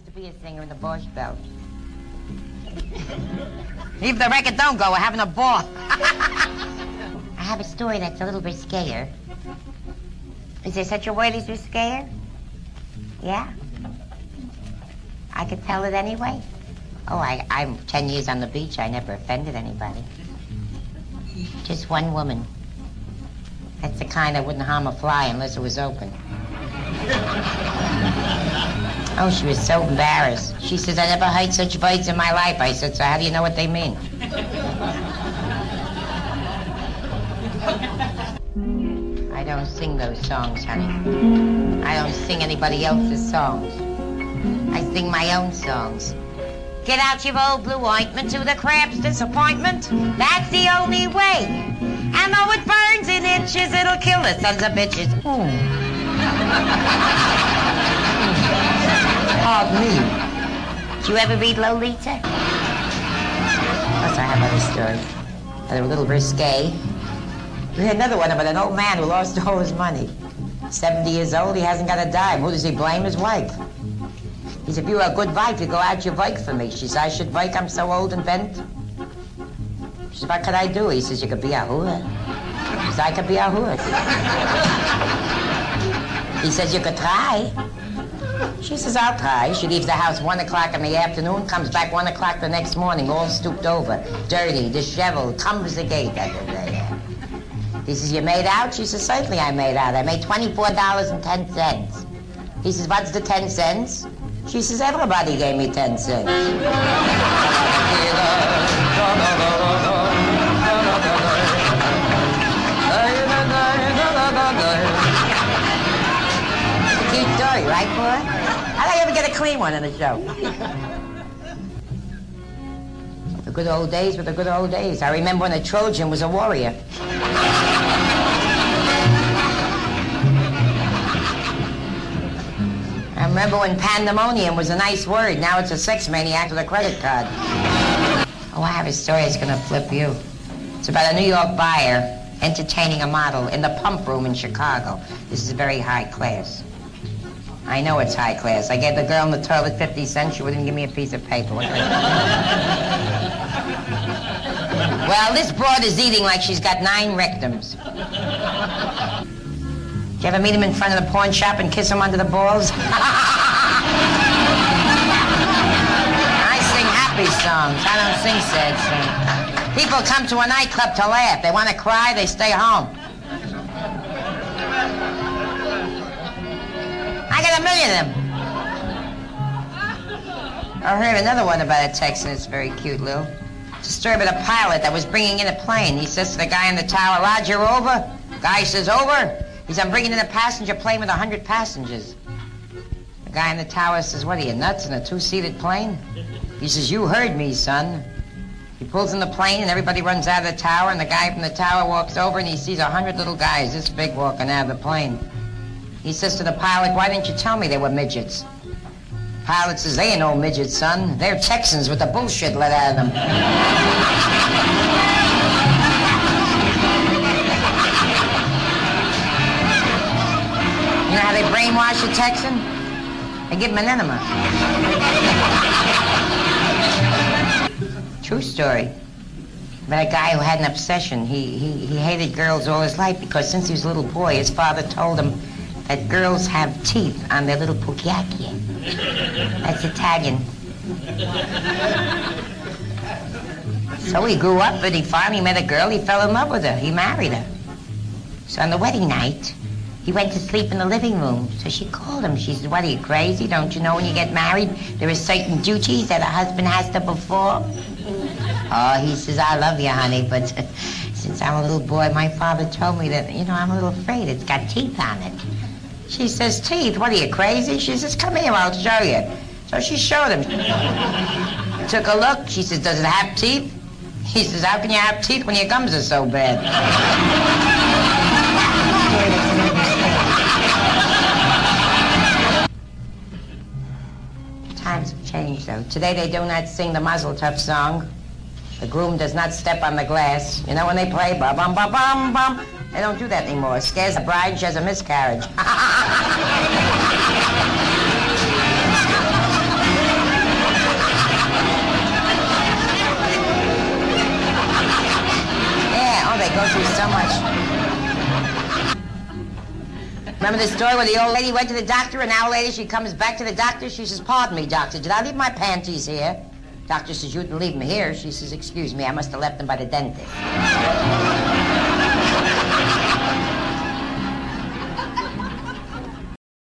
to be a singer in the Borscht Belt. Leave the record don't go, we're having a ball. I have a story that's a little risqué. Is there such a word as risqué? Yeah? I could tell it anyway? Oh, I, I'm 10 years on the beach. I never offended anybody. Just one woman. That's the kind that wouldn't harm a fly unless it was open. Oh, she was so embarrassed. She says, I never heard such words in my life. I said, so how do you know what they mean? I don't sing those songs, honey. I don't sing anybody else's songs. I sing my own songs. Get out your old blue ointment to the crab's disappointment. That's the only way. And though it burns in itches, it'll kill the sons of bitches. Hmm. Me. Did you ever read Lolita? Plus, I have other stories that are a little risque. We had another one about an old man who lost all his money. 70 years old, he hasn't got a dime. Who does he blame? His wife. He said, if you were a good wife, you go out your work for me. She says, I should work, I'm so old and bent. She said, what could I do? He says, you could be a whore. He says, I could be a horse. He says, you could try. She says, I'll try. She leaves the house one o'clock in the afternoon, comes back one o'clock the next morning, all stooped over, dirty, disheveled, cumbers the gate. He says, you made out? She says, certainly I made out. I made $24.10. He says, what's the 10 cents? She says, everybody gave me 10 cents. clean one in the show? The good old days were the good old days. I remember when a Trojan was a warrior. I remember when pandemonium was a nice word. Now it's a sex maniac with a credit card. Oh, I have a story that's going to flip you. It's about a New York buyer entertaining a model in the pump room in Chicago. This is very high class. I know it's high class. I gave the girl in the toilet 50 cents. She wouldn't give me a piece of paper. well, this broad is eating like she's got nine rectums. Did you ever meet him in front of the pawn shop and kiss him under the balls? I sing happy songs. I don't sing sad songs. People come to a nightclub to laugh. They want to cry, they stay home. A million of them. I heard another one about a Texan. It's very cute, Lou. It's a about a pilot that was bringing in a plane. He says to the guy in the tower, Roger, over. Guy says, over. He says, I'm bringing in a passenger plane with 100 passengers. The guy in the tower says, what are you, nuts in a two-seated plane? He says, you heard me, son. He pulls in the plane and everybody runs out of the tower and the guy from the tower walks over and he sees a hundred little guys this big walking out of the plane. He says to the pilot, why didn't you tell me they were midgets? Pilot says, they ain't no midgets, son. They're Texans with the bullshit let out of them. You know how they brainwash a Texan? They give him an enema. True story. About a guy who had an obsession. He, he, he hated girls all his life because since he was a little boy, his father told him that girls have teeth on their little pukiaki. That's Italian. So he grew up and he finally met a girl. He fell in love with her. He married her. So on the wedding night, he went to sleep in the living room. So she called him. She said, what, are you crazy? Don't you know when you get married, there are certain duties that a husband has to perform? Oh, he says, I love you, honey, but since I'm a little boy, my father told me that, you know, I'm a little afraid it's got teeth on it. She says, teeth? What are you, crazy? She says, come here, I'll show you. So she showed him. Took a look. She says, does it have teeth? He says, how can you have teeth when your gums are so bad? Times have changed, though. Today they do not sing the Mazel Tov song. The groom does not step on the glass. You know when they play ba they don't do that anymore. It scares the bride, she has a miscarriage. yeah, oh, they go through so much. Remember the story where the old lady went to the doctor, an hour later she comes back to the doctor, she says, pardon me, doctor, did I leave my panties here? Doctor says, you didn't leave them here. She says, excuse me, I must have left them by the dentist.